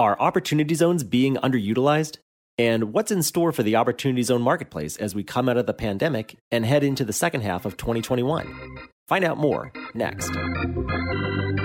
Are opportunity zones being underutilized? And what's in store for the opportunity zone marketplace as we come out of the pandemic and head into the second half of 2021? Find out more next.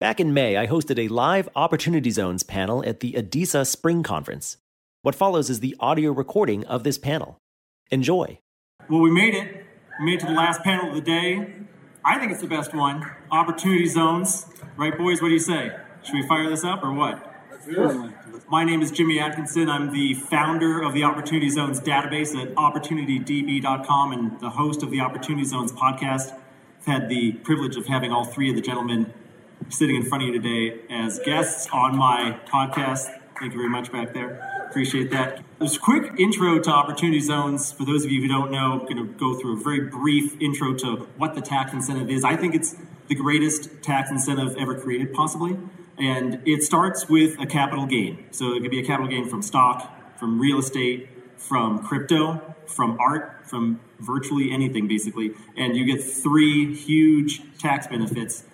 Back in May, I hosted a live Opportunity Zones panel at the ADISA Spring Conference. What follows is the audio recording of this panel. Enjoy. Well, we made it. We made it to the last panel of the day. I think it's the best one Opportunity Zones. Right, boys? What do you say? Should we fire this up or what? My name is Jimmy Atkinson. I'm the founder of the Opportunity Zones database at opportunitydb.com and the host of the Opportunity Zones podcast. I've had the privilege of having all three of the gentlemen sitting in front of you today as guests on my podcast. Thank you very much back there. Appreciate that. There's a quick intro to Opportunity Zones. For those of you who don't know, I'm going to go through a very brief intro to what the tax incentive is. I think it's the greatest tax incentive ever created, possibly. And it starts with a capital gain. So it could be a capital gain from stock, from real estate, from crypto, from art, from virtually anything, basically. And you get three huge tax benefits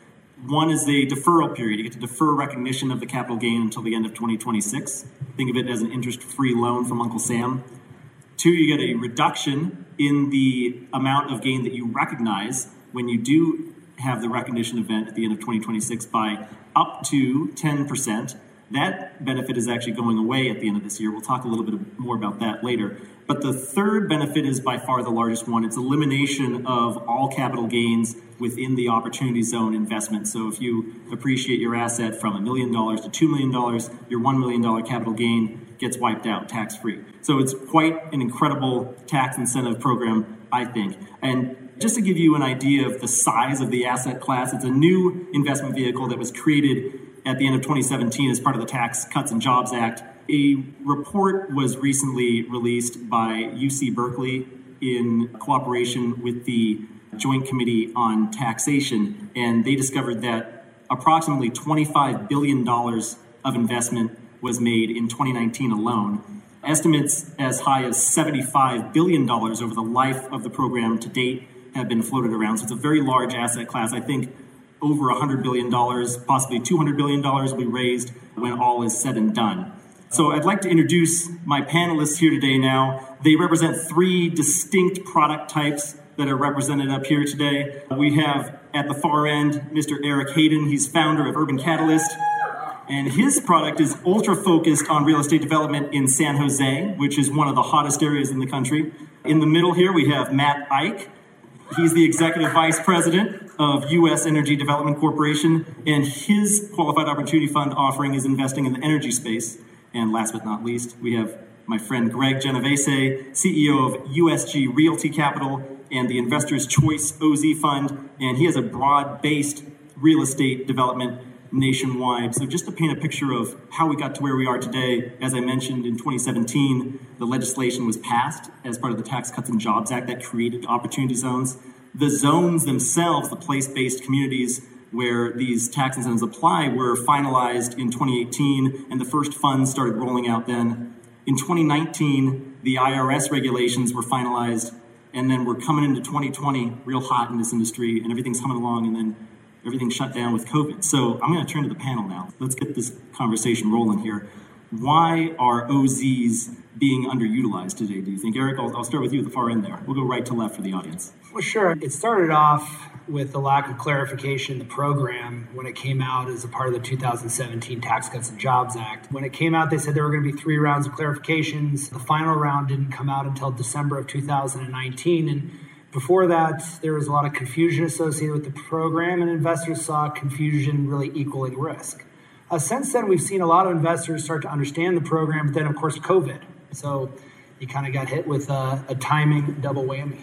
one is the deferral period. You get to defer recognition of the capital gain until the end of 2026. Think of it as an interest free loan from Uncle Sam. Two, you get a reduction in the amount of gain that you recognize when you do have the recognition event at the end of 2026 by up to 10%. That benefit is actually going away at the end of this year. We'll talk a little bit more about that later. But the third benefit is by far the largest one. It's elimination of all capital gains within the opportunity zone investment. So if you appreciate your asset from a million dollars to $2 million, your $1 million capital gain gets wiped out tax free. So it's quite an incredible tax incentive program, I think. And just to give you an idea of the size of the asset class, it's a new investment vehicle that was created at the end of 2017 as part of the Tax Cuts and Jobs Act. A report was recently released by UC Berkeley in cooperation with the Joint Committee on Taxation, and they discovered that approximately $25 billion of investment was made in 2019 alone. Estimates as high as $75 billion over the life of the program to date have been floated around. So it's a very large asset class. I think over $100 billion, possibly $200 billion will be raised when all is said and done. So I'd like to introduce my panelists here today now. They represent three distinct product types that are represented up here today. We have at the far end Mr. Eric Hayden. He's founder of Urban Catalyst. And his product is ultra focused on real estate development in San Jose, which is one of the hottest areas in the country. In the middle here, we have Matt Eick. He's the executive vice president of U.S. Energy Development Corporation, and his qualified opportunity fund offering is investing in the energy space. And last but not least, we have my friend Greg Genovese, CEO of USG Realty Capital and the Investors Choice OZ Fund, and he has a broad based real estate development nationwide. So, just to paint a picture of how we got to where we are today, as I mentioned in 2017, the legislation was passed as part of the Tax Cuts and Jobs Act that created opportunity zones. The zones themselves, the place based communities where these tax incentives apply, were finalized in 2018, and the first funds started rolling out then. In 2019, the IRS regulations were finalized, and then we're coming into 2020 real hot in this industry, and everything's coming along, and then everything shut down with COVID. So I'm going to turn to the panel now. Let's get this conversation rolling here. Why are OZs being underutilized today, do you think? Eric, I'll, I'll start with you at the far end there. We'll go right to left for the audience. Well, sure. It started off with the lack of clarification in the program when it came out as a part of the 2017 Tax Cuts and Jobs Act. When it came out, they said there were going to be three rounds of clarifications. The final round didn't come out until December of 2019. And before that, there was a lot of confusion associated with the program, and investors saw confusion really equaling risk. Uh, since then, we've seen a lot of investors start to understand the program, but then, of course, COVID. So you kind of got hit with a, a timing double whammy.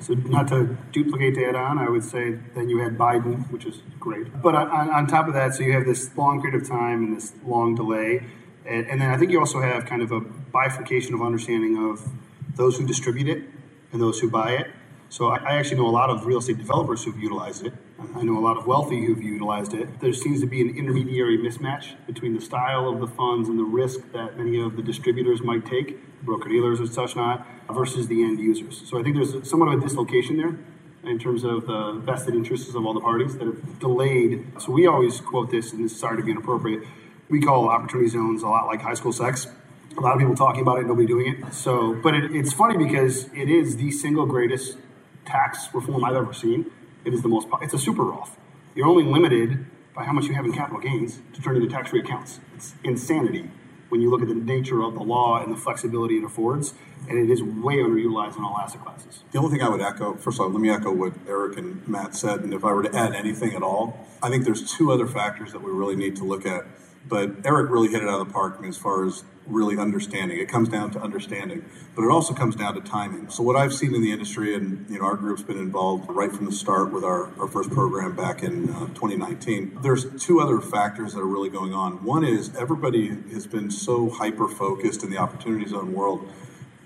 So not to duplicate the add-on, I would say then you had Biden, which is great. But on, on top of that, so you have this long period of time and this long delay, And, and then I think you also have kind of a bifurcation of understanding of those who distribute it and those who buy it. So I, I actually know a lot of real estate developers who've utilized it. I know a lot of wealthy who've utilized it. There seems to be an intermediary mismatch between the style of the funds and the risk that many of the distributors might take, broker dealers and such not, versus the end users. So I think there's somewhat of a dislocation there in terms of the vested interests of all the parties that have delayed. So we always quote this, and this is sorry to be inappropriate. We call opportunity zones a lot like high school sex. A lot of people talking about it, nobody doing it. So, but it, it's funny because it is the single greatest tax reform I've ever seen. It is the most. It's a super Roth. You're only limited by how much you have in capital gains to turn into tax-free accounts. It's insanity when you look at the nature of the law and the flexibility it affords, and it is way underutilized in all asset classes. The only thing I would echo, first of all, let me echo what Eric and Matt said, and if I were to add anything at all, I think there's two other factors that we really need to look at. But Eric really hit it out of the park I mean, as far as really understanding. It comes down to understanding, but it also comes down to timing. So what I've seen in the industry, and you know, our group's been involved right from the start with our, our first program back in uh, 2019. There's two other factors that are really going on. One is everybody has been so hyper focused in the opportunity zone world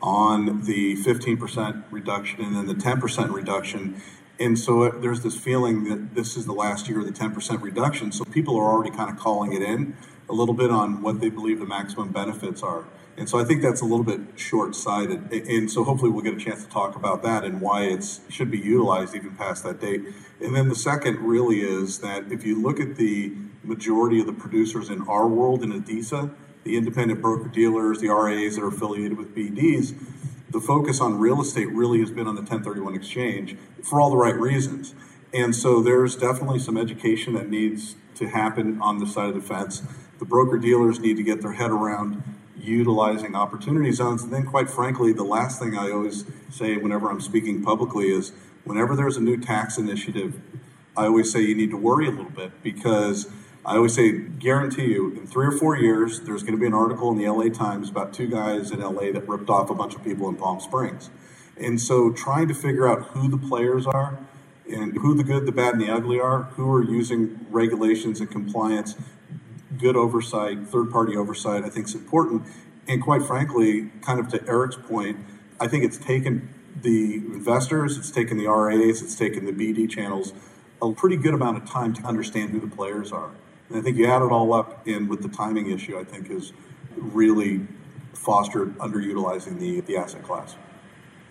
on the 15% reduction and then the 10% reduction. And so there's this feeling that this is the last year of the 10% reduction. So people are already kind of calling it in a little bit on what they believe the maximum benefits are. And so I think that's a little bit short sighted. And so hopefully we'll get a chance to talk about that and why it should be utilized even past that date. And then the second really is that if you look at the majority of the producers in our world in ADISA, the independent broker dealers, the RAs that are affiliated with BDs, the focus on real estate really has been on the 1031 exchange for all the right reasons. And so there's definitely some education that needs to happen on the side of the fence. The broker dealers need to get their head around utilizing opportunity zones. And then, quite frankly, the last thing I always say whenever I'm speaking publicly is whenever there's a new tax initiative, I always say you need to worry a little bit because I always say, guarantee you, in three or four years, there's going to be an article in the LA Times about two guys in LA that ripped off a bunch of people in Palm Springs. And so, trying to figure out who the players are and who the good, the bad, and the ugly are, who are using regulations and compliance, good oversight, third party oversight, I think is important. And quite frankly, kind of to Eric's point, I think it's taken the investors, it's taken the RAs, it's taken the BD channels a pretty good amount of time to understand who the players are. And I think you add it all up in with the timing issue, I think is really fostered underutilizing the, the asset class.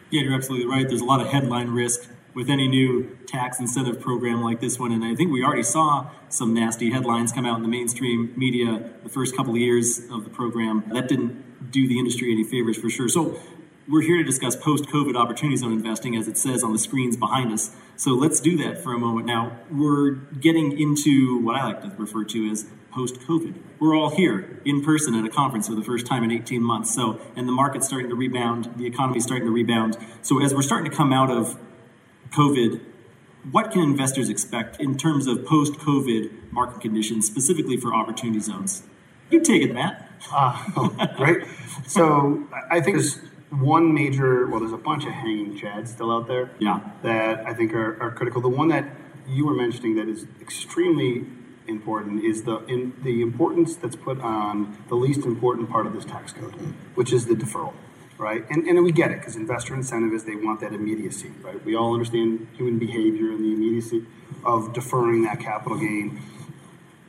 Yeah, you're absolutely right. There's a lot of headline risk with any new tax incentive program like this one. And I think we already saw some nasty headlines come out in the mainstream media the first couple of years of the program. That didn't do the industry any favors for sure. So we're here to discuss post COVID opportunity zone investing, as it says on the screens behind us. So let's do that for a moment. Now, we're getting into what I like to refer to as post COVID. We're all here in person at a conference for the first time in 18 months. So, and the market's starting to rebound, the economy's starting to rebound. So, as we're starting to come out of COVID, what can investors expect in terms of post COVID market conditions, specifically for opportunity zones? You take it, Matt. Uh, oh, great. So, I think there's one major, well, there's a bunch of hanging chads still out there. Yeah. That I think are, are critical. The one that you were mentioning that is extremely important is the in, the importance that's put on the least important part of this tax code, which is the deferral, right? And, and we get it because investor incentive is they want that immediacy, right? We all understand human behavior and the immediacy of deferring that capital gain.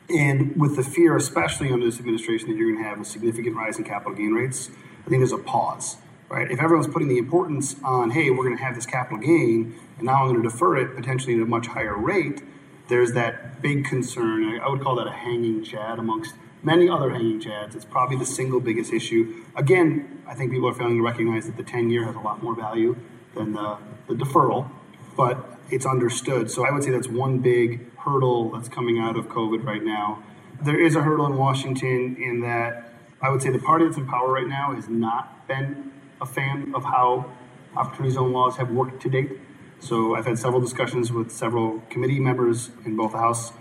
And with the fear, especially under this administration, that you're going to have a significant rise in capital gain rates, I think there's a pause right? If everyone's putting the importance on, hey, we're going to have this capital gain, and now I'm going to defer it potentially at a much higher rate, there's that big concern. I would call that a hanging chad amongst many other hanging chads. It's probably the single biggest issue. Again, I think people are failing to recognize that the 10 year has a lot more value than the, the deferral, but it's understood. So I would say that's one big hurdle that's coming out of COVID right now. There is a hurdle in Washington in that I would say the party that's in power right now has not been a fan of how opportunity zone laws have worked to date. So I've had several discussions with several committee members in both the House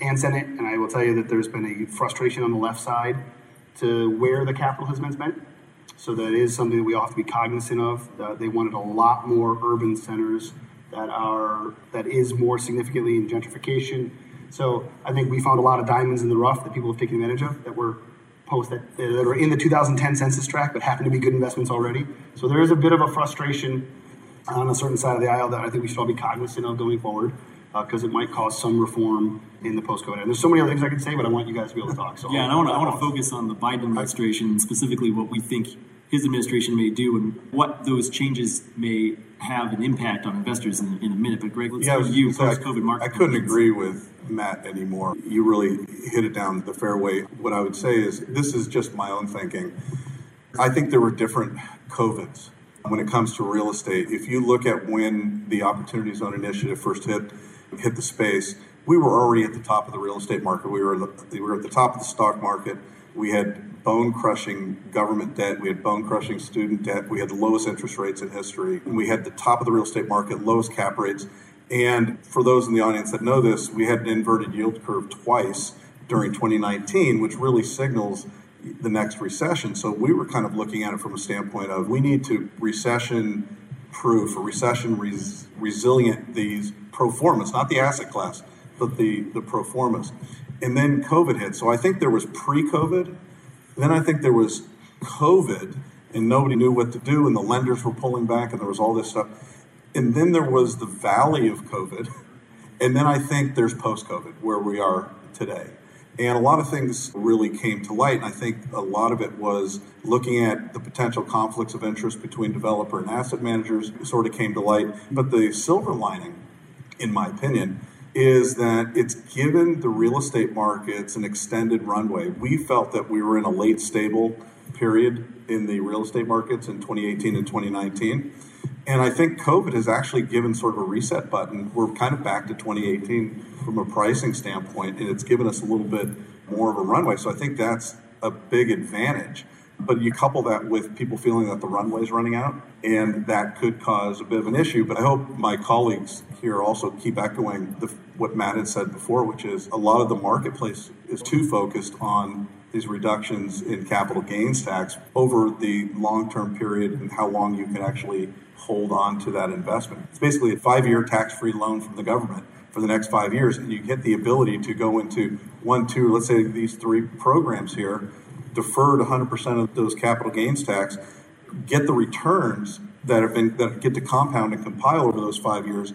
and Senate, and I will tell you that there's been a frustration on the left side to where the capital has been spent. So that is something that we all have to be cognizant of. They wanted a lot more urban centers that are that is more significantly in gentrification. So I think we found a lot of diamonds in the rough that people have taken advantage of that were post that, that are in the 2010 census tract but happen to be good investments already. So there is a bit of a frustration on a certain side of the aisle that I think we should all be cognizant of going forward because uh, it might cause some reform in the post-COVID. And there's so many other things I could say, but I want you guys to be able to talk. So yeah, and I want to I want to focus on the Biden administration, specifically what we think his administration may do and what those changes may have an impact on investors in, in a minute. But Greg, let's yeah, you post-COVID market. I couldn't agree with Matt anymore. You really hit it down the fairway. What I would say is this is just my own thinking. I think there were different COVIDs when it comes to real estate. If you look at when the Opportunity Zone Initiative first hit hit the space, we were already at the top of the real estate market. We were, the, we were at the top of the stock market. We had bone crushing government debt. We had bone crushing student debt. We had the lowest interest rates in history. And we had the top of the real estate market, lowest cap rates. And for those in the audience that know this, we had an inverted yield curve twice during 2019, which really signals the next recession. So we were kind of looking at it from a standpoint of we need to recession proof or recession res- resilient these pro not the asset class, but the, the pro. And then COVID hit. So I think there was pre COVID, then I think there was COVID, and nobody knew what to do, and the lenders were pulling back, and there was all this stuff. And then there was the valley of COVID. And then I think there's post COVID, where we are today. And a lot of things really came to light. And I think a lot of it was looking at the potential conflicts of interest between developer and asset managers sort of came to light. But the silver lining, in my opinion, is that it's given the real estate markets an extended runway. We felt that we were in a late stable period in the real estate markets in 2018 and 2019. And I think COVID has actually given sort of a reset button. We're kind of back to 2018 from a pricing standpoint, and it's given us a little bit more of a runway. So I think that's a big advantage. But you couple that with people feeling that the runway is running out, and that could cause a bit of an issue. But I hope my colleagues here also keep echoing the, what Matt had said before, which is a lot of the marketplace is too focused on these reductions in capital gains tax over the long term period and how long you can actually hold on to that investment. It's basically a five year tax free loan from the government for the next five years, and you get the ability to go into one, two, let's say these three programs here, deferred 100% of those capital gains tax, get the returns that have been that get to compound and compile over those five years.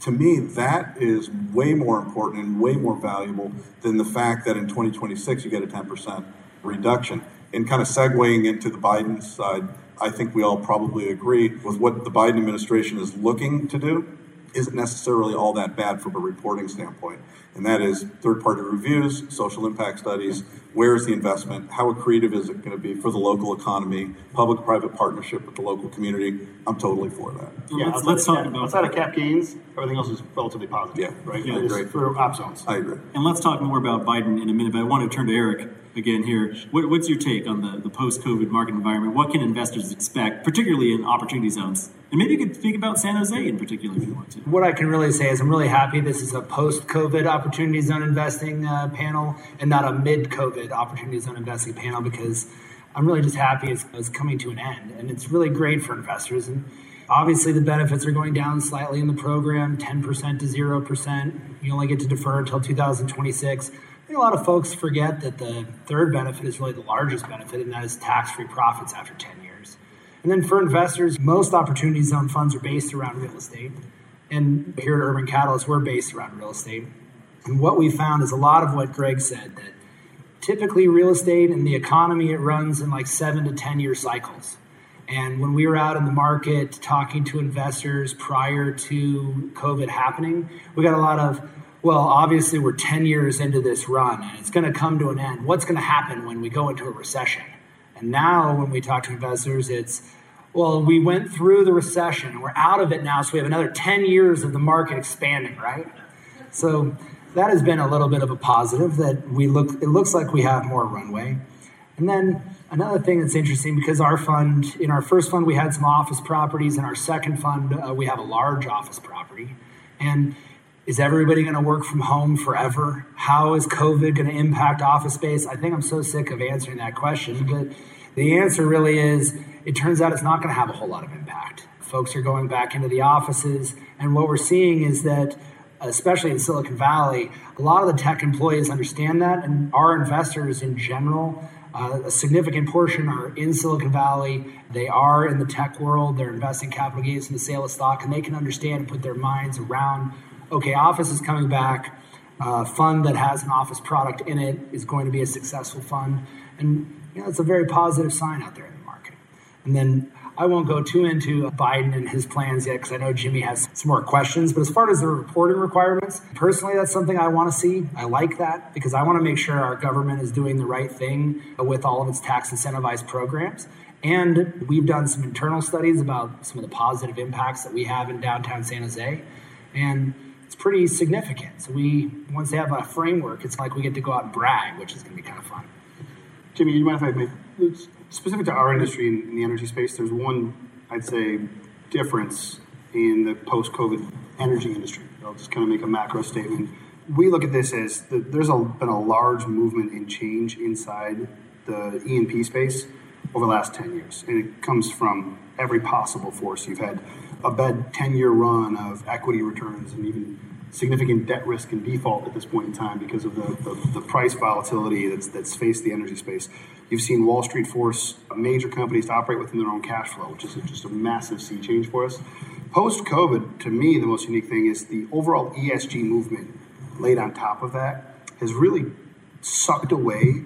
To me, that is way more important and way more valuable than the fact that in 2026 you get a 10% reduction. And kind of segueing into the Biden side, I think we all probably agree with what the Biden administration is looking to do isn't necessarily all that bad from a reporting standpoint. And that is third party reviews, social impact studies, where is the investment, how accretive is it going to be for the local economy, public private partnership with the local community. I'm totally for that. Yeah, let's, let's talk cap, about outside of cap gains, everything else is relatively positive. Yeah, right. Yeah, great for op zones. I agree. And let's talk more about Biden in a minute, but I want to turn to Eric again here. What, what's your take on the, the post COVID market environment? What can investors expect, particularly in opportunity zones? And maybe you could speak about San Jose in particular if you want to. What I can really say is I'm really happy this is a post COVID opportunity zone investing uh, panel and not a mid COVID opportunity zone investing panel because I'm really just happy it's, it's coming to an end. And it's really great for investors. And obviously, the benefits are going down slightly in the program 10% to 0%. You only get to defer until 2026. Think a lot of folks forget that the third benefit is really the largest benefit, and that is tax free profits after 10 years. And then for investors, most opportunity zone funds are based around real estate. And here at Urban Catalyst, we're based around real estate. And what we found is a lot of what Greg said that typically real estate and the economy, it runs in like seven to 10 year cycles. And when we were out in the market talking to investors prior to COVID happening, we got a lot of, well, obviously we're 10 years into this run and it's going to come to an end. What's going to happen when we go into a recession? And now when we talk to investors, it's, well, we went through the recession and we're out of it now, so we have another 10 years of the market expanding, right? So that has been a little bit of a positive that we look, it looks like we have more runway. And then another thing that's interesting because our fund, in our first fund, we had some office properties. In our second fund, uh, we have a large office property. And is everybody going to work from home forever? How is COVID going to impact office space? I think I'm so sick of answering that question, but the answer really is it turns out it's not going to have a whole lot of impact. Folks are going back into the offices, and what we're seeing is that especially in Silicon Valley, a lot of the tech employees understand that, and our investors in general Uh, a significant portion are in Silicon Valley. They are in the tech world. They're investing capital gains in the sale of stock, and they can understand and put their minds around okay, office is coming back. A fund that has an office product in it is going to be a successful fund. And you know, it's a very positive sign out there in the market. And then I won't go too into Biden and his plans yet because I know Jimmy has some more questions. But as far as the reporting requirements, personally, that's something I want to see. I like that because I want to make sure our government is doing the right thing with all of its tax incentivized programs. And we've done some internal studies about some of the positive impacts that we have in downtown San Jose. And pretty significant. So we, once they have a framework, it's like we get to go out and brag, which is going to be kind of fun. Jimmy, you mind if I make specific to our industry in, in the energy space? There's one, I'd say, difference in the post-COVID energy industry. I'll just kind of make a macro statement. We look at this as the, there's a, been a large movement in change inside the E&P space over the last 10 years, and it comes from every possible force. You've had a bad 10-year run of equity returns and even significant debt risk and default at this point in time because of the, the, the, price volatility that's, that's faced the energy space. You've seen Wall Street force major companies to operate within their own cash flow, which is just a massive sea change for us. Post COVID, to me, the most unique thing is the overall ESG movement laid on top of that has really sucked away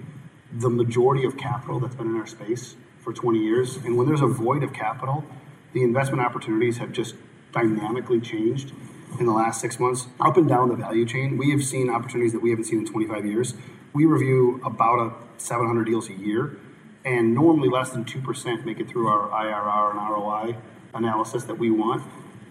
the majority of capital that's been in our space for 20 years. And when there's a void of capital, the investment opportunities have just dynamically changed in the last six months, up and down the value chain, we have seen opportunities that we haven't seen in 25 years. We review about a 700 deals a year, and normally less than 2% make it through our IRR and ROI analysis that we want.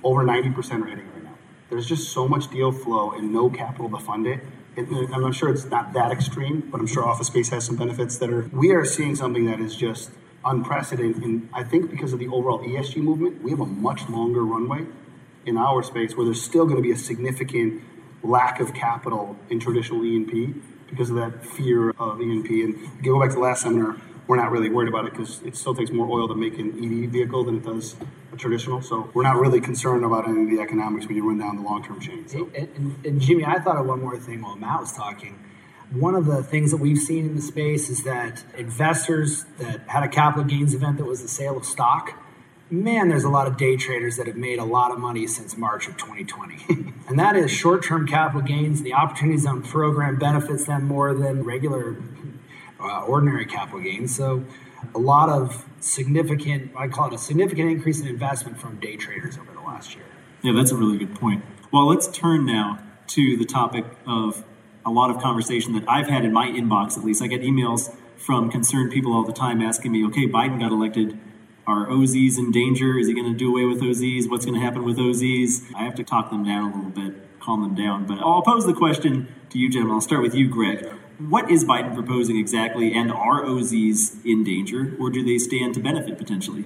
Over 90% are hitting right now. There's just so much deal flow and no capital to fund it. And I'm not sure it's not that extreme, but I'm sure office space has some benefits that are. We are seeing something that is just unprecedented. And I think because of the overall ESG movement, we have a much longer runway in our space where there's still going to be a significant lack of capital in traditional E&P because of that fear of E&P. And go back to the last seminar, we're not really worried about it because it still takes more oil to make an EV vehicle than it does a traditional. So we're not really concerned about any of the economics when you run down the long-term chain. So. And, and, and Jimmy, I thought of one more thing while Matt was talking. One of the things that we've seen in the space is that investors that had a capital gains event that was the sale of stock – man, there's a lot of day traders that have made a lot of money since March of 2020. and that is short term capital gains. The Opportunity Zone program benefits them more than regular, uh, ordinary capital gains. So, a lot of significant, I call it a significant increase in investment from day traders over the last year. Yeah, that's a really good point. Well, let's turn now to the topic of a lot of conversation that I've had in my inbox, at least. I get emails from concerned people all the time asking me, okay, Biden got elected are OZs in danger? Is he going to do away with OZs? What's going to happen with OZs? I have to talk them down a little bit, calm them down. But I'll pose the question to you, gentlemen. I'll start with you, Greg. What is Biden proposing exactly, and are OZs in danger, or do they stand to benefit potentially?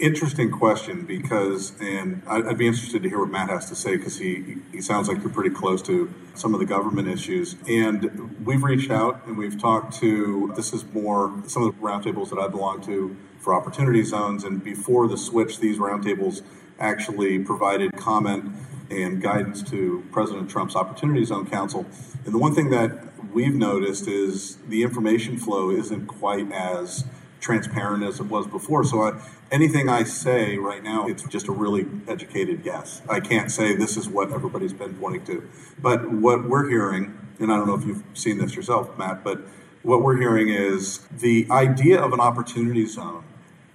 Interesting question because, and I'd be interested to hear what Matt has to say because he, he sounds like you're pretty close to some of the government issues. And we've reached out and we've talked to, this is more some of the roundtables that I belong to for opportunity zones. And before the switch, these roundtables actually provided comment and guidance to President Trump's Opportunity Zone Council. And the one thing that we've noticed is the information flow isn't quite as transparent as it was before. So I, anything I say right now, it's just a really educated guess. I can't say this is what everybody's been pointing to. But what we're hearing, and I don't know if you've seen this yourself, Matt, but what we're hearing is the idea of an opportunity zone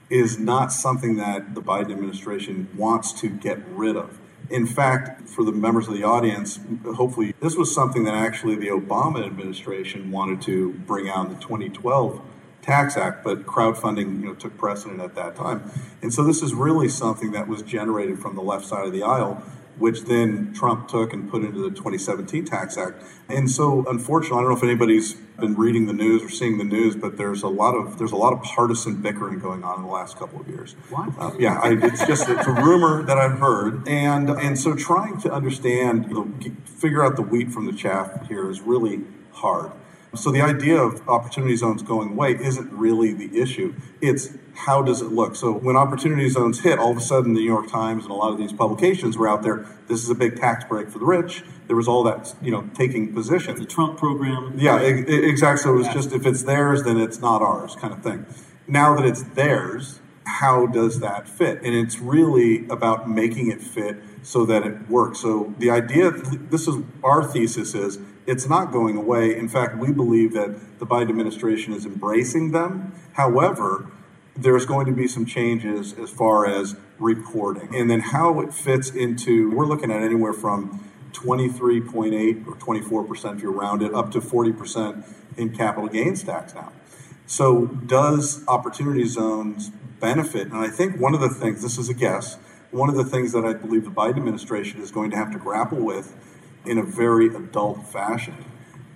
is not something that the Biden administration wants to get rid of. In fact, for the members of the audience, hopefully this was something that actually the Obama administration wanted to bring out in the 2012 Tax Act, but crowdfunding you know, took precedent at that time. And so this is really something that was generated from the left side of the aisle which then Trump took and put into the 2017 Tax Act. And so, unfortunately, I don't know if anybody's been reading the news or seeing the news, but there's a lot of there's a lot of partisan bickering going on in the last couple of years. What? Uh, yeah, I, it's just it's a rumor that I've heard, and and so trying to understand, the, figure out the wheat from the chaff here is really hard. So the idea of opportunity zones going away isn't really the issue. It's how does it look? So when opportunity zones hit, all of a sudden the New York Times and a lot of these publications were out there. This is a big tax break for the rich. There was all that, you know, taking position. The Trump program. Yeah, e- e- exactly. So it was just if it's theirs, then it's not ours, kind of thing. Now that it's theirs, how does that fit? And it's really about making it fit so that it works. So the idea, this is our thesis is it's not going away. In fact, we believe that the Biden administration is embracing them. However, there's going to be some changes as far as reporting and then how it fits into we're looking at anywhere from 23.8 or 24% if you round it up to 40% in capital gains tax now. So does opportunity zones benefit? And I think one of the things, this is a guess, one of the things that I believe the Biden administration is going to have to grapple with in a very adult fashion,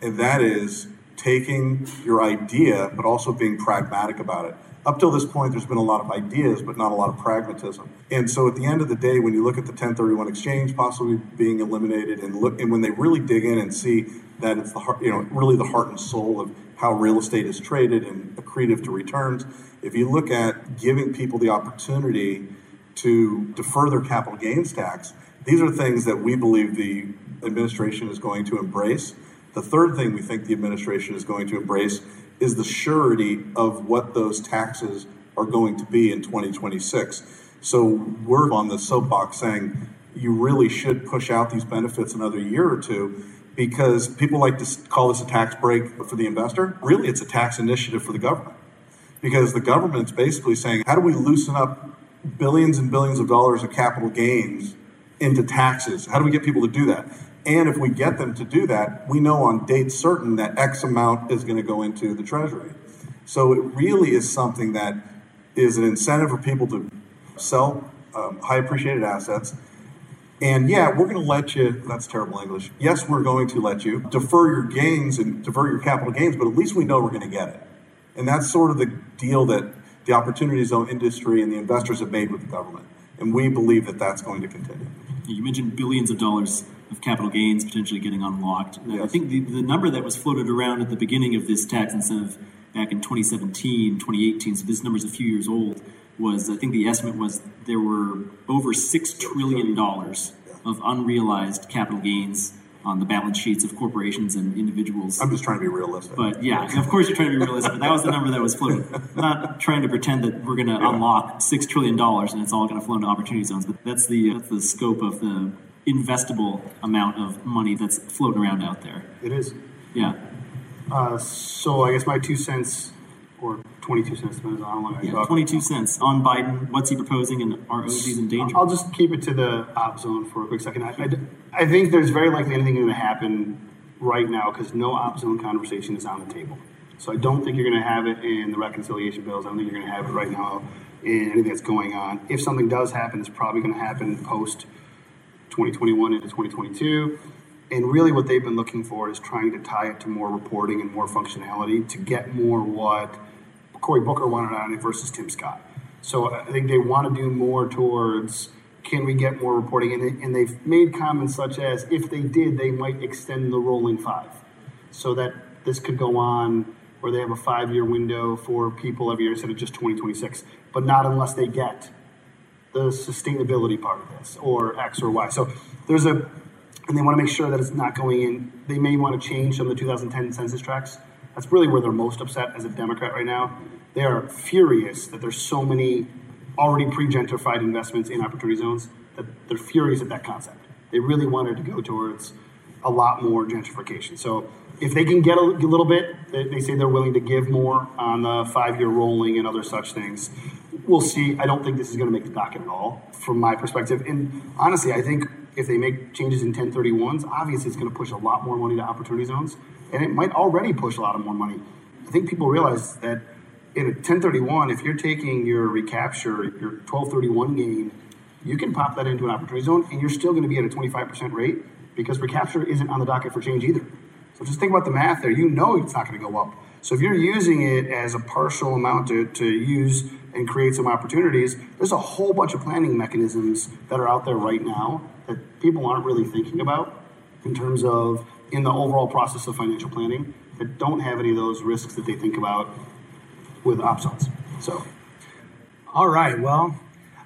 and that is taking your idea, but also being pragmatic about it. Up till this point, there's been a lot of ideas, but not a lot of pragmatism. And so, at the end of the day, when you look at the 1031 exchange possibly being eliminated, and look, and when they really dig in and see that it's the heart, you know, really the heart and soul of how real estate is traded and accretive to returns. If you look at giving people the opportunity to defer their capital gains tax, these are things that we believe the administration is going to embrace. The third thing we think the administration is going to embrace is the surety of what those taxes are going to be in 2026. So we're on the soapbox saying you really should push out these benefits another year or two because people like to call this a tax break for the investor. Really, it's a tax initiative for the government because the government's basically saying, how do we loosen up billions and billions of dollars of capital gains into taxes? How do we get people to do that? And if we get them to do that, we know on date certain that X amount is going to go into the Treasury. So it really is something that is an incentive for people to sell um, high appreciated assets. And yeah, we're going to let you, that's terrible English. Yes, we're going to let you defer your gains and defer your capital gains, but at least we know we're going to get it. And that's sort of the deal that the opportunity zone industry and the investors have made with the government. And we believe that that's going to continue. You mentioned billions of dollars of capital gains potentially getting unlocked. Yes. I think the, the number that was floated around at the beginning of this tax incentive back in 2017, 2018, so this number is a few years old, was I think the estimate was there were over $6 trillion of unrealized capital gains on the balance sheets of corporations and individuals. I'm just trying to be realistic. But yeah, of course you're trying to be realistic. But that was the number that was floated. I'm not trying to pretend that we're going to yeah. unlock six trillion dollars and it's all going to flow into opportunity zones. But that's the that's the scope of the investable amount of money that's floating around out there. It is. Yeah. Uh, so I guess my two cents, or 22 cents, depends on how long I yeah, talk. 22 cents on Biden. What's he proposing and are OZs in danger? I'll just keep it to the op zone for a quick second. I, I, I think there's very likely anything going to happen right now because no op zone conversation is on the table. So I don't think you're going to have it in the reconciliation bills. I don't think you're going to have it right now in anything that's going on. If something does happen, it's probably going to happen post 2021 into 2022. And really, what they've been looking for is trying to tie it to more reporting and more functionality to get more what Cory Booker wanted on it versus Tim Scott. So I think they want to do more towards can we get more reporting? And, they, and they've made comments such as if they did, they might extend the rolling five so that this could go on where they have a five year window for people every year instead of just 2026, but not unless they get the sustainability part of this or X or Y. So there's a, and they want to make sure that it's not going in. They may want to change some of the 2010 census tracts. That's really where they're most upset as a Democrat right now. They are furious that there's so many already pre-gentrified investments in opportunity zones that they're furious at that concept. They really wanted to go towards a lot more gentrification. So if they can get a, little bit, they say they're willing to give more on the five-year rolling and other such things we'll see. I don't think this is going to make the docket at all, from my perspective. And honestly, I think if they make changes in 1031s, obviously it's going to push a lot more money to opportunity zones, and it might already push a lot of more money. I think people realize that in a 1031, if you're taking your recapture, your 1231 gain, you can pop that into an opportunity zone, and you're still going to be at a 25% rate because recapture isn't on the docket for change either. So just think about the math there. You know it's not going to go up. So if you're using it as a partial amount to, to use and create some opportunities, there's a whole bunch of planning mechanisms that are out there right now that people aren't really thinking about in terms of in the overall process of financial planning that don't have any of those risks that they think about with options. So, all right. Well,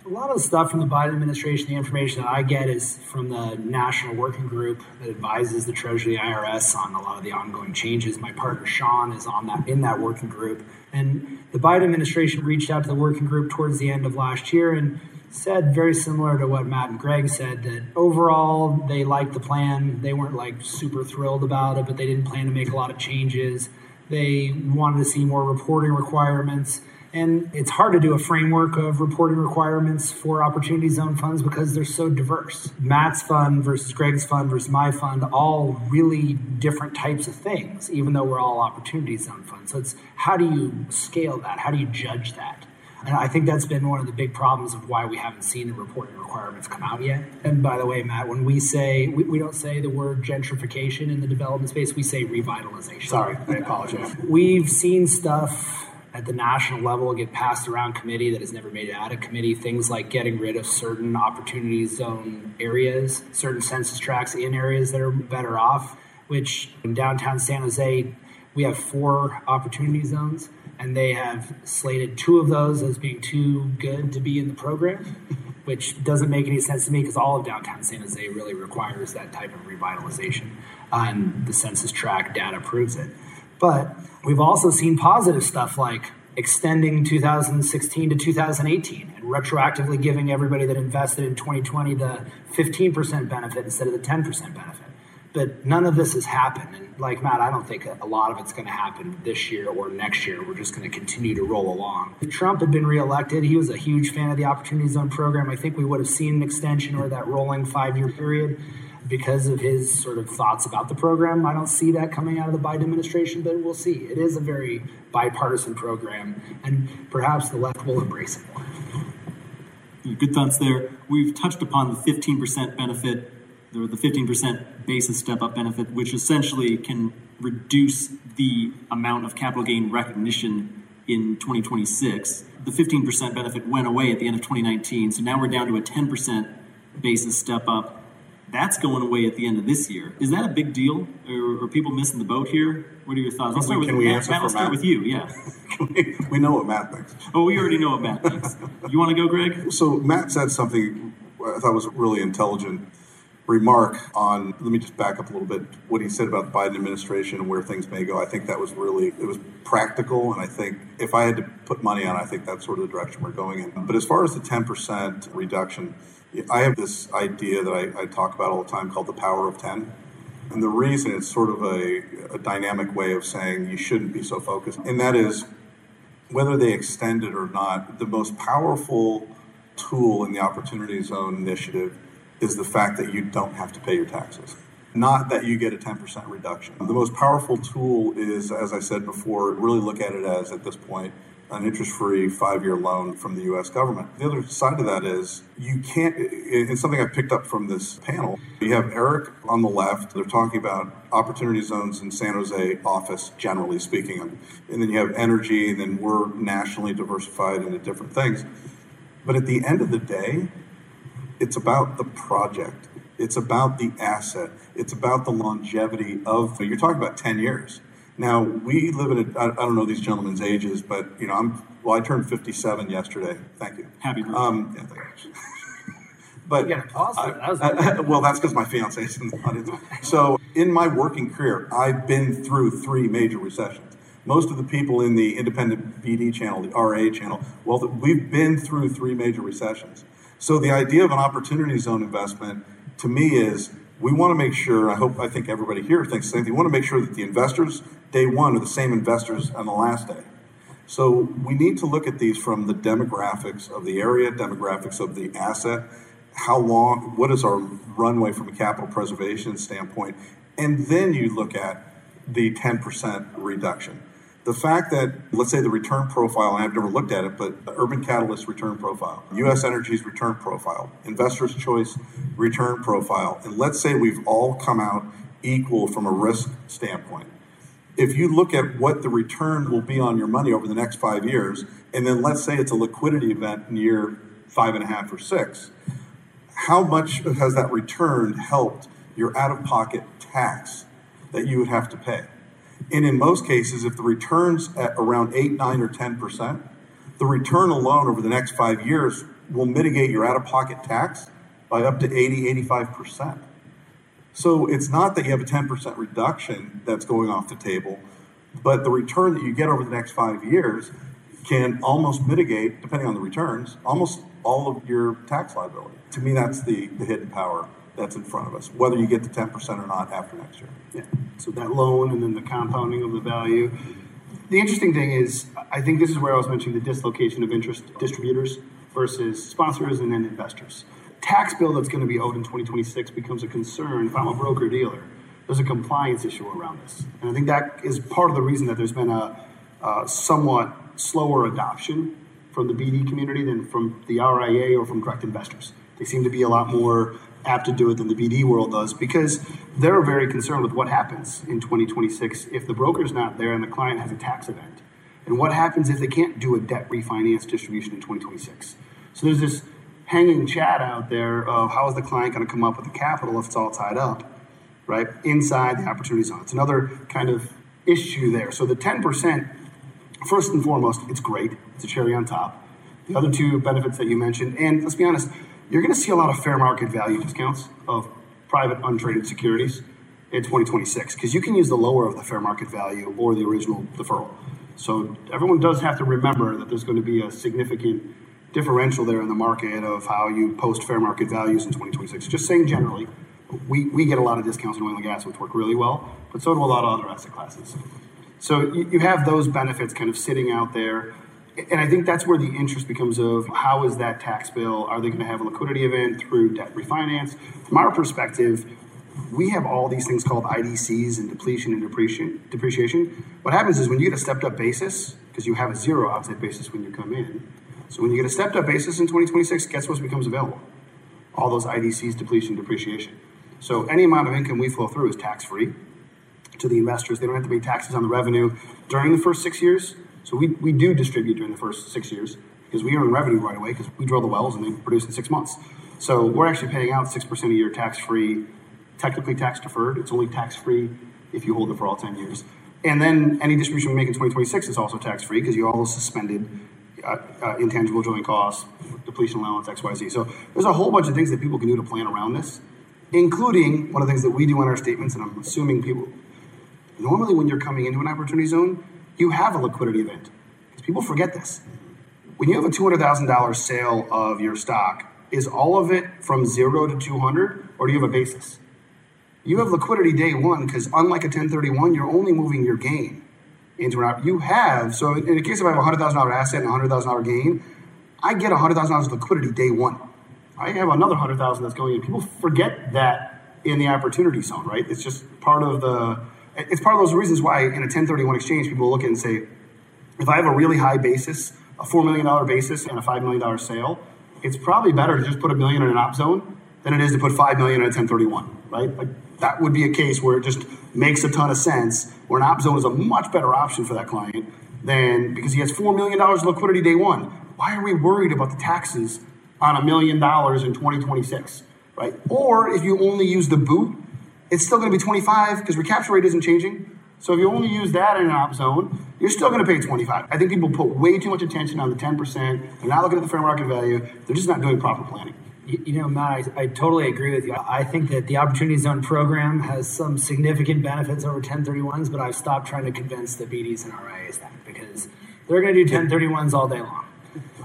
a lot of the stuff from the Biden administration, the information that I get is from the national working group that advises the Treasury, the IRS on a lot of the ongoing changes. My partner Sean is on that in that working group, and the Biden administration reached out to the working group towards the end of last year and said very similar to what Matt and Greg said that overall they liked the plan. They weren't like super thrilled about it, but they didn't plan to make a lot of changes. They wanted to see more reporting requirements. And it's hard to do a framework of reporting requirements for opportunity zone funds because they're so diverse. Matt's fund versus Greg's fund versus my fund, all really different types of things, even though we're all opportunity zone funds. So it's how do you scale that? How do you judge that? And I think that's been one of the big problems of why we haven't seen the reporting requirements come out yet. And by the way, Matt, when we say, we, we don't say the word gentrification in the development space, we say revitalization. Sorry, I apologize. We've seen stuff at the national level get passed around committee that has never made it out of committee. Things like getting rid of certain opportunity zone areas, certain census tracts in areas that are better off, which in downtown San Jose, we have four opportunity zones and they have slated two of those as being too good to be in the program, which doesn't make any sense to me because all of downtown San Jose really requires that type of revitalization, uh, and the census tract data proves it. But we've also seen positive stuff like extending 2016 to 2018 and retroactively giving everybody that invested in 2020 the 15% benefit instead of the 10% benefit. But none of this has happened. And like Matt, I don't think a lot of it's going to happen this year or next year. We're just going to continue to roll along. If Trump had been reelected, he was a huge fan of the Opportunity Zone program. I think we would have seen an extension or that rolling five year period because of his sort of thoughts about the program. I don't see that coming out of the Biden administration, but we'll see. It is a very bipartisan program, and perhaps the left will embrace it more. Good thoughts there. We've touched upon the 15% benefit the, the 15% basis step up benefit, which essentially can reduce the amount of capital gain recognition in 2026. The 15% benefit went away at the end of 2019, so now we're down to a 10% basis step up. That's going away at the end of this year. Is that a big deal? Or are people missing the boat here? What are your thoughts? I'll start with, we Matt. Matt, I'll start Matt? with you, yeah. we, we know what Matt thinks. Oh, we already know what Matt thinks. You want to go, Greg? So Matt said something I thought was really intelligent remark on, let me just back up a little bit, what he said about the Biden administration and where things may go. I think that was really, it was practical. And I think if I had to put money on, I think that's sort of the direction we're going in. But as far as the 10% reduction, I have this idea that I, I talk about all the time called the power of 10. And the reason it's sort of a, a dynamic way of saying you shouldn't be so focused. And that is whether they extend it or not, the most powerful tool in the Opportunity Zone initiative is the fact that you don't have to pay your taxes, not that you get a 10% reduction. The most powerful tool is, as I said before, really look at it as, at this point, an interest free five year loan from the US government. The other side of that is you can't, it's something I picked up from this panel. You have Eric on the left, they're talking about opportunity zones in San Jose office, generally speaking. And then you have energy, and then we're nationally diversified into different things. But at the end of the day, it's about the project. It's about the asset. It's about the longevity of. You're talking about ten years. Now we live in a. I don't know these gentlemen's ages, but you know I'm. Well, I turned 57 yesterday. Thank you. Happy birthday. Um, yeah, thank you. But yeah, that. well, that's because my fiance is in the audience. So, in my working career, I've been through three major recessions. Most of the people in the independent BD channel, the RA channel, well, we've been through three major recessions. So the idea of an opportunity zone investment to me is we want to make sure, I hope, I think everybody here thinks the same thing. We want to make sure that the investors, day one, are the same investors on the last day. So we need to look at these from the demographics of the area, demographics of the asset, how long, what is our runway from a capital preservation standpoint, and then you look at the 10% reduction the fact that, let's say, the return profile, I've never looked at it, but the Urban Catalyst return profile, U.S. Energy's return profile, Investors' Choice return profile, and let's say we've all come out equal from a risk standpoint. If you look at what the return will be on your money over the next five years, and then let's say it's a liquidity event in year five and a half or six, how much has that return helped your out of pocket tax that you would have to pay? And in most cases, if the return's at around 8, 9, or 10%, the return alone over the next five years will mitigate your out of pocket tax by up to 80, 85%. So it's not that you have a 10% reduction that's going off the table, but the return that you get over the next five years can almost mitigate, depending on the returns, almost all of your tax liability. To me, that's the, the hidden power that's in front of us, whether you get the 10% or not after next year. Yeah. So that loan and then the compounding of the value. The interesting thing is, I think this is where I was mentioning the dislocation of interest distributors versus sponsors and then investors. Tax bill that's going to be owed in 2026 becomes a concern if I'm a broker dealer. There's a compliance issue around this. And I think that is part of the reason that there's been a, a somewhat slower adoption from the BD community than from the RIA or from direct investors. They seem to be a lot more apt to do it than the BD world does because they're very concerned with what happens in 2026 if the broker's not there and the client has a tax event. And what happens if they can't do a debt refinance distribution in 2026? So there's this hanging chat out there of how is the client going to come up with the capital if it's all tied up, right? Inside the opportunity zone. It's another kind of issue there. So the 10%, first and foremost, it's great. It's a cherry on top. The other two benefits that you mentioned, and let's be honest, you're going to see a lot of fair market value discounts of private untraded securities in 2026 because you can use the lower of the fair market value or the original deferral. So everyone does have to remember that there's going to be a significant differential there in the market of how you post fair market values in 2026. Just saying generally, we, we get a lot of discounts in oil and gas, which work really well, but so do a lot of other asset classes. So you, you have those benefits kind of sitting out there and I think that's where the interest becomes of how is that tax bill? Are they going to have a liquidity event through debt refinance? From our perspective, we have all these things called IDCs and depletion and depreciation. What happens is when you get a stepped up basis, because you have a zero outside basis when you come in. So when you get a stepped up basis in 2026, guess what becomes available? All those IDCs, depletion, depreciation. So any amount of income we flow through is tax free to the investors. They don't have to pay taxes on the revenue during the first six years so we, we do distribute during the first six years because we earn revenue right away because we drill the wells and they produce in six months. So we're actually paying out 6% a year tax free, technically tax deferred. It's only tax free if you hold it for all 10 years. And then any distribution we make in 2026 is also tax free because you all suspended uh, uh, intangible drilling costs, depletion allowance, XYZ. So there's a whole bunch of things that people can do to plan around this, including one of the things that we do in our statements, and I'm assuming people normally when you're coming into an opportunity zone, you have a liquidity event. Because people forget this. When you have a $200,000 sale of your stock, is all of it from zero to 200, or do you have a basis? You have liquidity day one because unlike a 1031, you're only moving your gain into an You have, so in the case of I have a $100,000 asset and a $100,000 gain, I get $100,000 of liquidity day one. I have another 100000 that's going in. People forget that in the opportunity zone, right? It's just part of the it's part of those reasons why in a 1031 exchange, people look at and say, if I have a really high basis, a $4 million basis and a $5 million sale, it's probably better to just put a million in an op zone than it is to put 5 million in a 1031, right? Like that would be a case where it just makes a ton of sense, where an op zone is a much better option for that client than because he has $4 million liquidity day one. Why are we worried about the taxes on a million dollars in 2026, right? Or if you only use the boot it's still going to be 25 because recapture rate isn't changing. So if you only use that in an op zone, you're still going to pay 25. I think people put way too much attention on the 10%. They're not looking at the fair market value. They're just not doing proper planning. You know, Matt, I, I, totally agree with you. I think that the Opportunity Zone program has some significant benefits over 1031s, but I've stopped trying to convince the BDs and RIAs that because they're going to do 1031s all day long.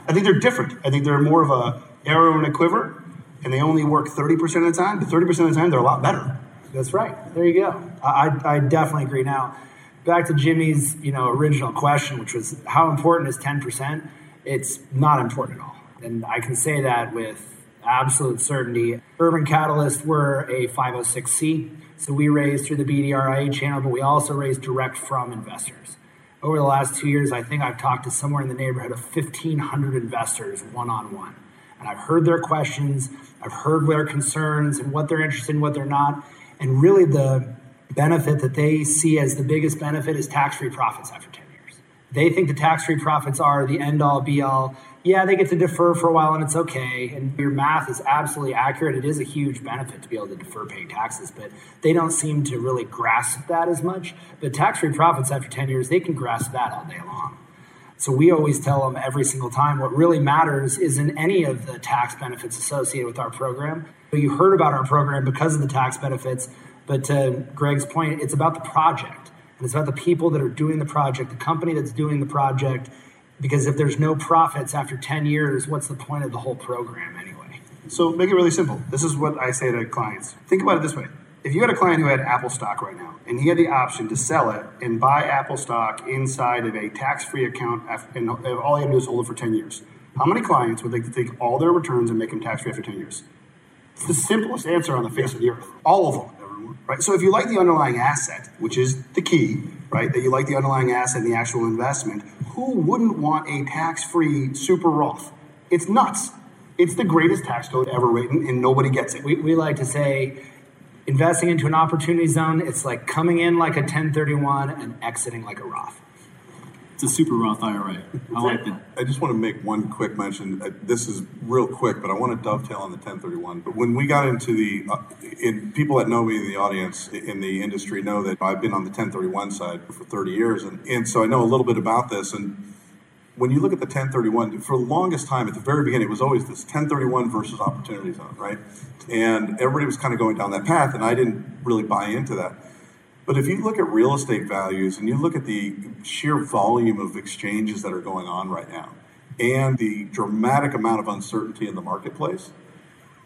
I think they're different. I think they're more of a arrow in a quiver, and they only work 30% of the time. But 30% of the time, they're a lot better. That's right. There you go. I, I definitely agree. Now, back to Jimmy's you know original question, which was how important is ten percent? It's not important at all, and I can say that with absolute certainty. Urban Catalyst were a 506c, so we raised through the BDRIA channel, but we also raised direct from investors. Over the last two years, I think I've talked to somewhere in the neighborhood of 1,500 investors one on one. And I've heard their questions, I've heard their concerns and what they're interested in, what they're not. And really, the benefit that they see as the biggest benefit is tax free profits after 10 years. They think the tax free profits are the end all be all. yeah, they get to defer for a while and it's okay. And your math is absolutely accurate. It is a huge benefit to be able to defer paying taxes, but they don't seem to really grasp that as much. But tax free profits after 10 years, they can grasp that all day long. So we always tell them every single time what really matters isn't any of the tax benefits associated with our program. You heard about our program because of the tax benefits, but to Greg's point, it's about the project. And it's about the people that are doing the project, the company that's doing the project. Because if there's no profits after 10 years, what's the point of the whole program anyway? So make it really simple. This is what I say to clients. Think about it this way. If you had a client who had Apple stock right now, and he had the option to sell it and buy Apple stock inside of a tax-free account, and all he had to do is hold it for 10 years, how many clients would like to take all their returns and make them tax-free after 10 years? It's the simplest answer on the face of the earth. All of them. Right? So if you like the underlying asset, which is the key, right, that you like the underlying asset and the actual investment, who wouldn't want a tax-free super Roth? It's nuts. It's the greatest tax code ever written, and nobody gets it. We, we like to say investing into an opportunity zone, it's like coming in like a 1031 and exiting like a Roth. It's a super Roth IRA. I like that. I just want to make one quick mention. Uh, this is real quick, but I want to dovetail on the 1031. But when we got into the, uh, in people that know me in the audience in the industry know that I've been on the 1031 side for 30 years, and and so I know a little bit about this. And when you look at the 1031, for the longest time at the very beginning, it was always this 1031 versus opportunity zone, right? And everybody was kind of going down that path, and I didn't really buy into that. But if you look at real estate values and you look at the sheer volume of exchanges that are going on right now and the dramatic amount of uncertainty in the marketplace,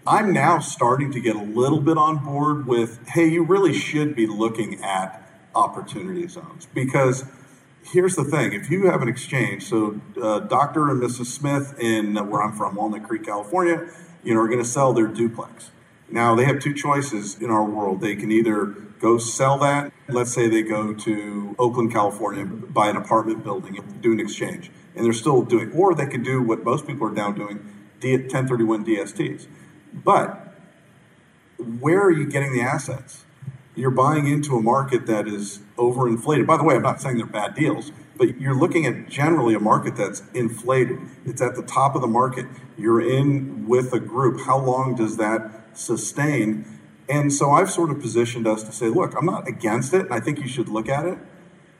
I'm now starting to get a little bit on board with hey, you really should be looking at opportunity zones because here's the thing if you have an exchange so uh, dr and mrs smith in uh, where i'm from walnut creek california you know, are going to sell their duplex. Now they have two choices in our world. They can either go sell that. Let's say they go to Oakland, California, buy an apartment building, do an exchange, and they're still doing. Or they could do what most people are now doing: 1031 DSTs. But where are you getting the assets? You're buying into a market that is overinflated. By the way, I'm not saying they're bad deals, but you're looking at generally a market that's inflated. It's at the top of the market. You're in with a group. How long does that sustain? And so I've sort of positioned us to say, look, I'm not against it, and I think you should look at it.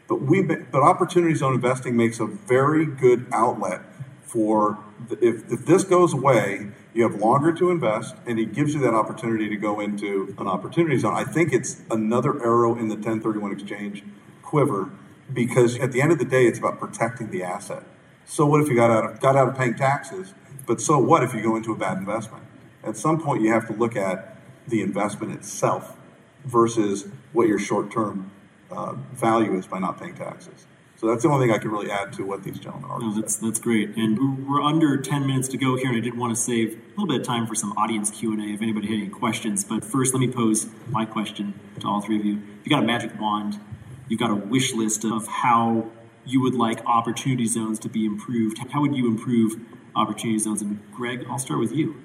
But we, but opportunity zone investing makes a very good outlet for if, if this goes away, you have longer to invest, and it gives you that opportunity to go into an opportunity zone. I think it's another arrow in the 1031 exchange quiver because at the end of the day, it's about protecting the asset. So what if you got out of got out of paying taxes? But so what if you go into a bad investment? At some point, you have to look at the investment itself versus what your short term uh, value is by not paying taxes. So that's the only thing I can really add to what these gentlemen are. No, that's that's great. And we're under ten minutes to go here, and I did want to save a little bit of time for some audience Q and A if anybody had any questions. But first, let me pose my question to all three of you. If you got a magic wand you've got a wish list of how you would like opportunity zones to be improved. How would you improve opportunity zones? And Greg, I'll start with you.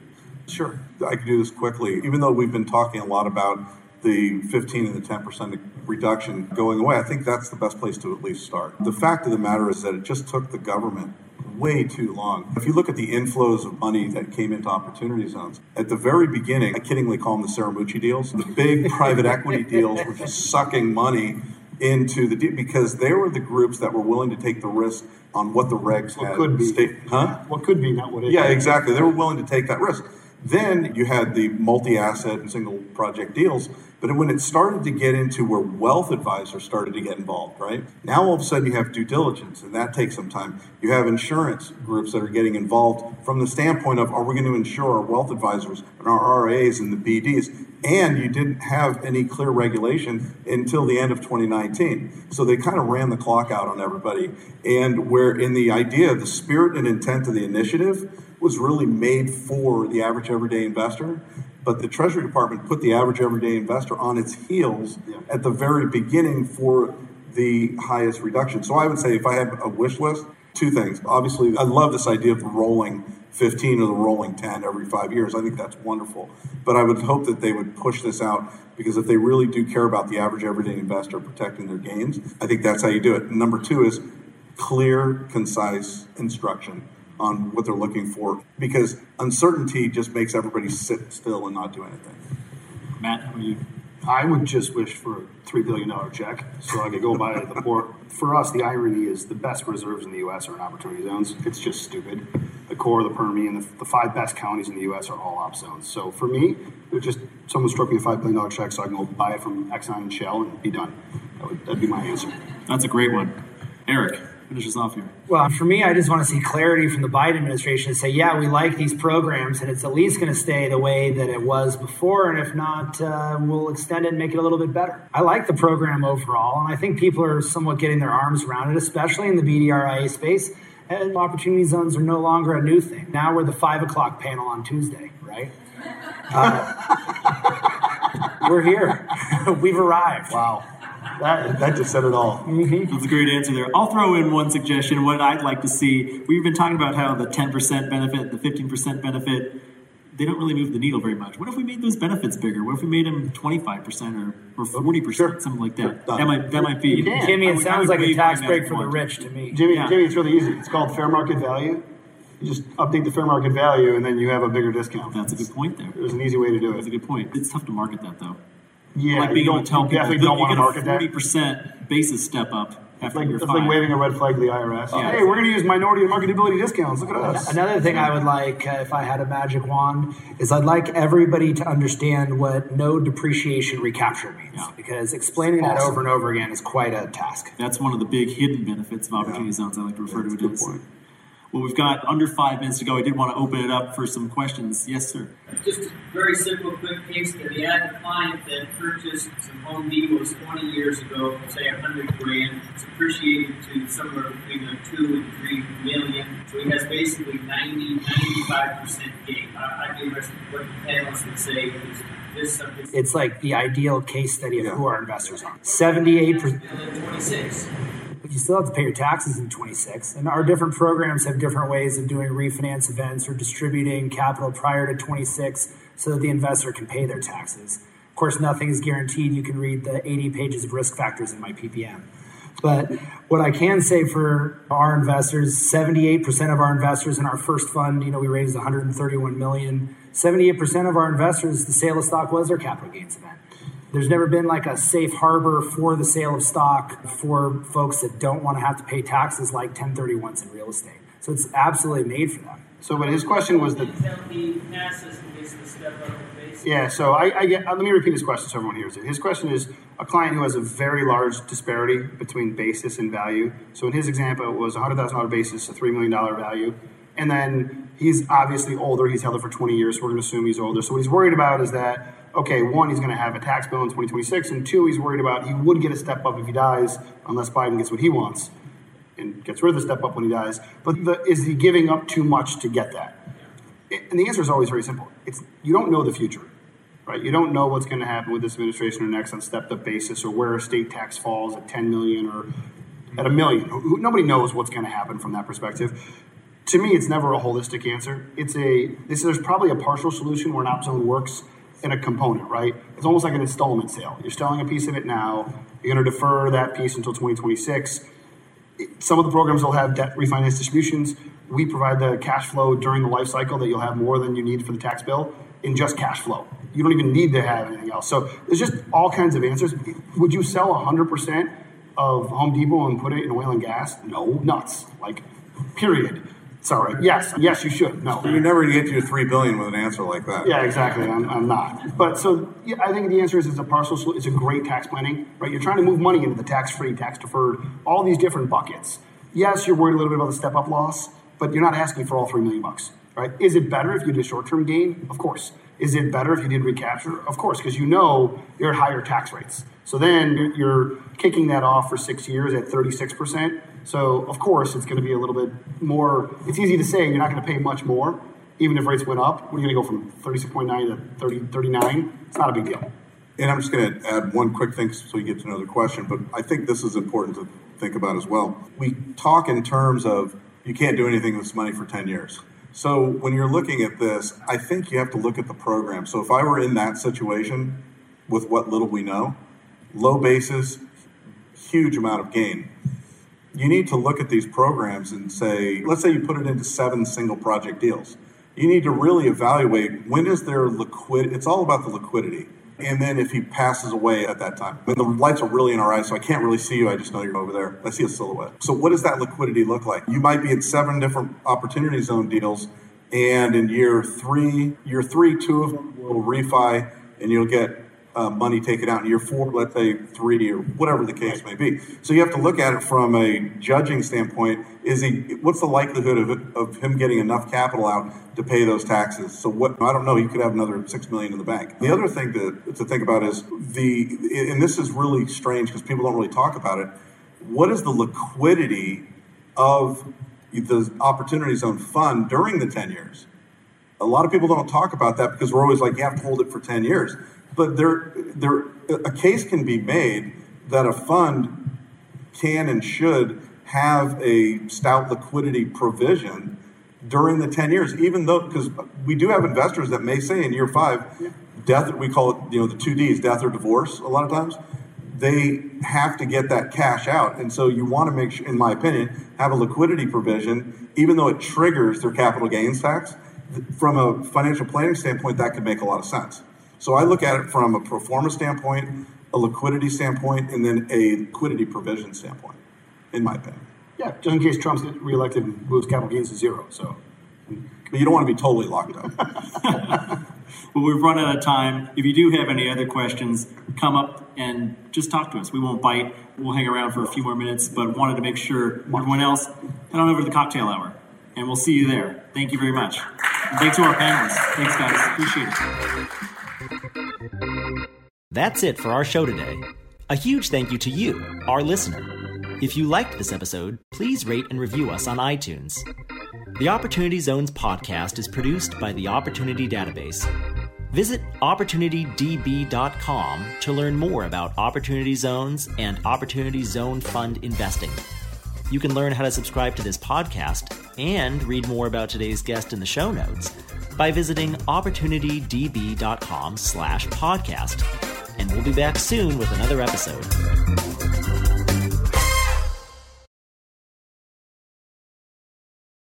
Sure. I can do this quickly. Even though we've been talking a lot about the 15 and the 10% reduction going away, I think that's the best place to at least start. The fact of the matter is that it just took the government way too long. If you look at the inflows of money that came into opportunity zones, at the very beginning, I kiddingly call them the Scaramucci deals. The big private equity deals were just sucking money into the deal because they were the groups that were willing to take the risk on what the regs what had. could be, state, huh? What could be, not what it. Yeah, exactly. They were willing to take that risk. Then you had the multi-asset and single project deals. But when it started to get into where wealth advisors started to get involved, right? Now all of a sudden you have due diligence, and that takes some time. You have insurance groups that are getting involved from the standpoint of are we going to insure our wealth advisors and our RAs and the BDs? And you didn't have any clear regulation until the end of 2019. So they kind of ran the clock out on everybody. And where in the idea, the spirit and intent of the initiative was really made for the average everyday investor. But the Treasury Department put the average everyday investor on its heels at the very beginning for the highest reduction. So I would say if I had a wish list, two things. Obviously, I love this idea of rolling 15 or the rolling 10 every five years. I think that's wonderful. But I would hope that they would push this out because if they really do care about the average everyday investor protecting their gains, I think that's how you do it. number two is clear, concise instruction on what they're looking for because uncertainty just makes everybody sit still and not do anything. Matt, how are you? I would just wish for a $3 billion check so I could go buy it at the port. For us, the irony is the best reserves in the U.S. are in opportunity zones. It's just stupid. The core, of the Permian, the, the five best counties in the U.S. are all op zones. So for me, it just someone struck me a $5 billion check so I can go buy it from Exxon and Shell and be done. That would, that'd be my answer. That's a great one. Eric, finish us off here. Well, for me, I just want to see clarity from the Biden administration and say, yeah, we like these programs, and it's at least going to stay the way that it was before, and if not, uh, we'll extend it and make it a little bit better. I like the program overall, and I think people are somewhat getting their arms around it, especially in the BDRIA space. And opportunity zones are no longer a new thing. Now we're the five o'clock panel on Tuesday, right? Uh, we're here. We've arrived. Wow. That, that just said it all. Mm-hmm. That's a great answer there. I'll throw in one suggestion. What I'd like to see, we've been talking about how the 10% benefit, the 15% benefit, they don't really move the needle very much. What if we made those benefits bigger? What if we made them 25% or, or 40%, sure. something like that? That might, that might be. Jimmy, it sounds like a tax break for the rich to me. Jimmy, yeah. Jimmy, it's really easy. It's called fair market value. You just update the fair market value and then you have a bigger discount. That's a good point there. There's an easy way to do it. That's a good point. It's tough to market that though. Yeah, like being you able to tell people definitely don't you want to get market a that. forty percent basis step up after Like, year it's like waving a red flag to the IRS. Yeah. hey, we're going to use minority and marketability discounts. Look at us. Another thing I would like, uh, if I had a magic wand, is I'd like everybody to understand what no depreciation recapture means. Yeah. Because explaining that over and over again is quite a task. That's one of the big hidden benefits of opportunity zones. I like to refer That's to a it as. point. Well, we've got under five minutes to go. I did want to open it up for some questions. Yes, sir. Just a very simple, quick case study. I had a client that purchased some Home Depots 20 years ago, say 100 grand. It's appreciated to somewhere between a 2 and 3 million. So he has basically 90, 95% gain. I, I give us what the panelists would say is this. It's like the ideal case study of Yeah. who our investors are. 78%. 26. You still have to pay your taxes in 26. And our different programs have different ways of doing refinance events or distributing capital prior to 26 so that the investor can pay their taxes. Of course, nothing is guaranteed. You can read the 80 pages of risk factors in my PPM. But what I can say for our investors, 78% of our investors in our first fund, you know, we raised 131 million. 78% of our investors, the sale of stock was their capital gains event. There's never been like a safe harbor for the sale of stock for folks that don't want to have to pay taxes like 1031s in real estate. So it's absolutely made for them. So, but his question was that Tell me, passes gets the step up in basis. Yeah, so I, I get. Let me repeat his question so everyone hears it. His question is a client who has a very large disparity between basis and value. So in his example, it was a hundred thousand dollar basis, a three million dollar value, and then he's obviously older. He's held it for twenty years. So we're going to assume he's older. So what he's worried about is that okay, one, he's going to have a tax bill in twenty twenty six, and two, he's worried about he would get a step up if he dies, unless Biden gets what he wants and gets rid of the step up when he dies. But the, is he giving up too much to get that? And the answer is always very simple. It's you don't know the future, right? You don't know what's going to happen with this administration or next on stepped up basis, or where state tax falls at 10 million or at a million. Nobody knows what's going to happen from that perspective. To me, it's never a holistic answer. It's a this. There's probably a partial solution where an op zone works in a component, right? It's almost like an installment sale. You're selling a piece of it now. You're going to defer that piece until 2026 some of the programs will have debt refinance distributions. We provide the cash flow during the life cycle that you'll have more than you need for the tax bill in just cash flow. You don't even need to have anything else. So there's just all kinds of answers. Would you sell 100% of Home Depot and put it in oil and gas? No, nuts. Like, period. Sorry. Yes, yes, you should. No. You're never going to get to your three billion with an answer like that. Yeah, exactly. I'm, I'm not. But so yeah, I think the answer is it's a partial. It's a great tax planning, right? You're trying to move money into the tax-free, tax-deferred, all these different buckets. Yes, you're worried a little bit about the step-up loss, but you're not asking for all three million bucks, right? Is it better if you did a short-term gain? Of course. Is it better if you did recapture? Of course, because you know you're at higher tax rates. So then you're- you're kicking that off for six years at 36%. So of course it's going to be a little bit more. It's easy to say you're not going to pay much more, even if rates went up. We're going to go from 36.9 to 30, 39. It's not a big deal. And I'm just going to add one quick thing so you get to another question, but I think this is important to think about as well. We talk in terms of you can't do anything with this money for 10 years. So when you're looking at this, I think you have to look at the program. So if I were in that situation with what little we know, low basis, huge amount of gain. You need to look at these programs and say, let's say you put it into seven single project deals. You need to really evaluate when is there liquid. It's all about the liquidity. And then if he passes away at that time, when the lights are really in our eyes, so I can't really see you. I just know you're over there. I see a silhouette. So what does that liquidity look like? You might be at seven different opportunity zone deals, and in year three, year three, two of them will refi, and you'll get uh, money taken out in year four, let's say three or whatever the case may be. So you have to look at it from a judging standpoint. Is he? What's the likelihood of, of him getting enough capital out to pay those taxes? So what? I don't know. He could have another six million in the bank. The other thing to, to think about is the, and this is really strange because people don't really talk about it. What is the liquidity of the Opportunity Zone fund during the ten years? A lot of people don't talk about that because we're always like, you have to hold it for 10 years. But there, there, a case can be made that a fund can and should have a stout liquidity provision during the 10 years, even though, because we do have investors that may say in year five, death, we call it, you know, the two Ds, death or divorce, a lot of times, they have to get that cash out. And so you want to make sure, in my opinion, have a liquidity provision, even though it triggers their capital gains tax. From a financial planning standpoint, that could make a lot of sense. So I look at it from a pro forma standpoint, a liquidity standpoint, and then a liquidity provision standpoint, in my opinion. Yeah, just in case Trump gets reelected and moves capital gains to zero. So, but you don't want to be totally locked up. well, we've run out of time. If you do have any other questions, come up and just talk to us. We won't bite. We'll hang around for a few more minutes, but wanted to make sure everyone else head on over to the cocktail hour, and we'll see you there. Thank you very much. And thanks to our panelists. Thanks, guys. Appreciate it. That's it for our show today. A huge thank you to you, our listener. If you liked this episode, please rate and review us on iTunes. The Opportunity Zones podcast is produced by the Opportunity Database. Visit OpportunityDB.com to learn more about Opportunity Zones and Opportunity Zone Fund investing. You can learn how to subscribe to this podcast and read more about today's guest in the show notes by visiting opportunitydb.com slash podcast. And we'll be back soon with another episode.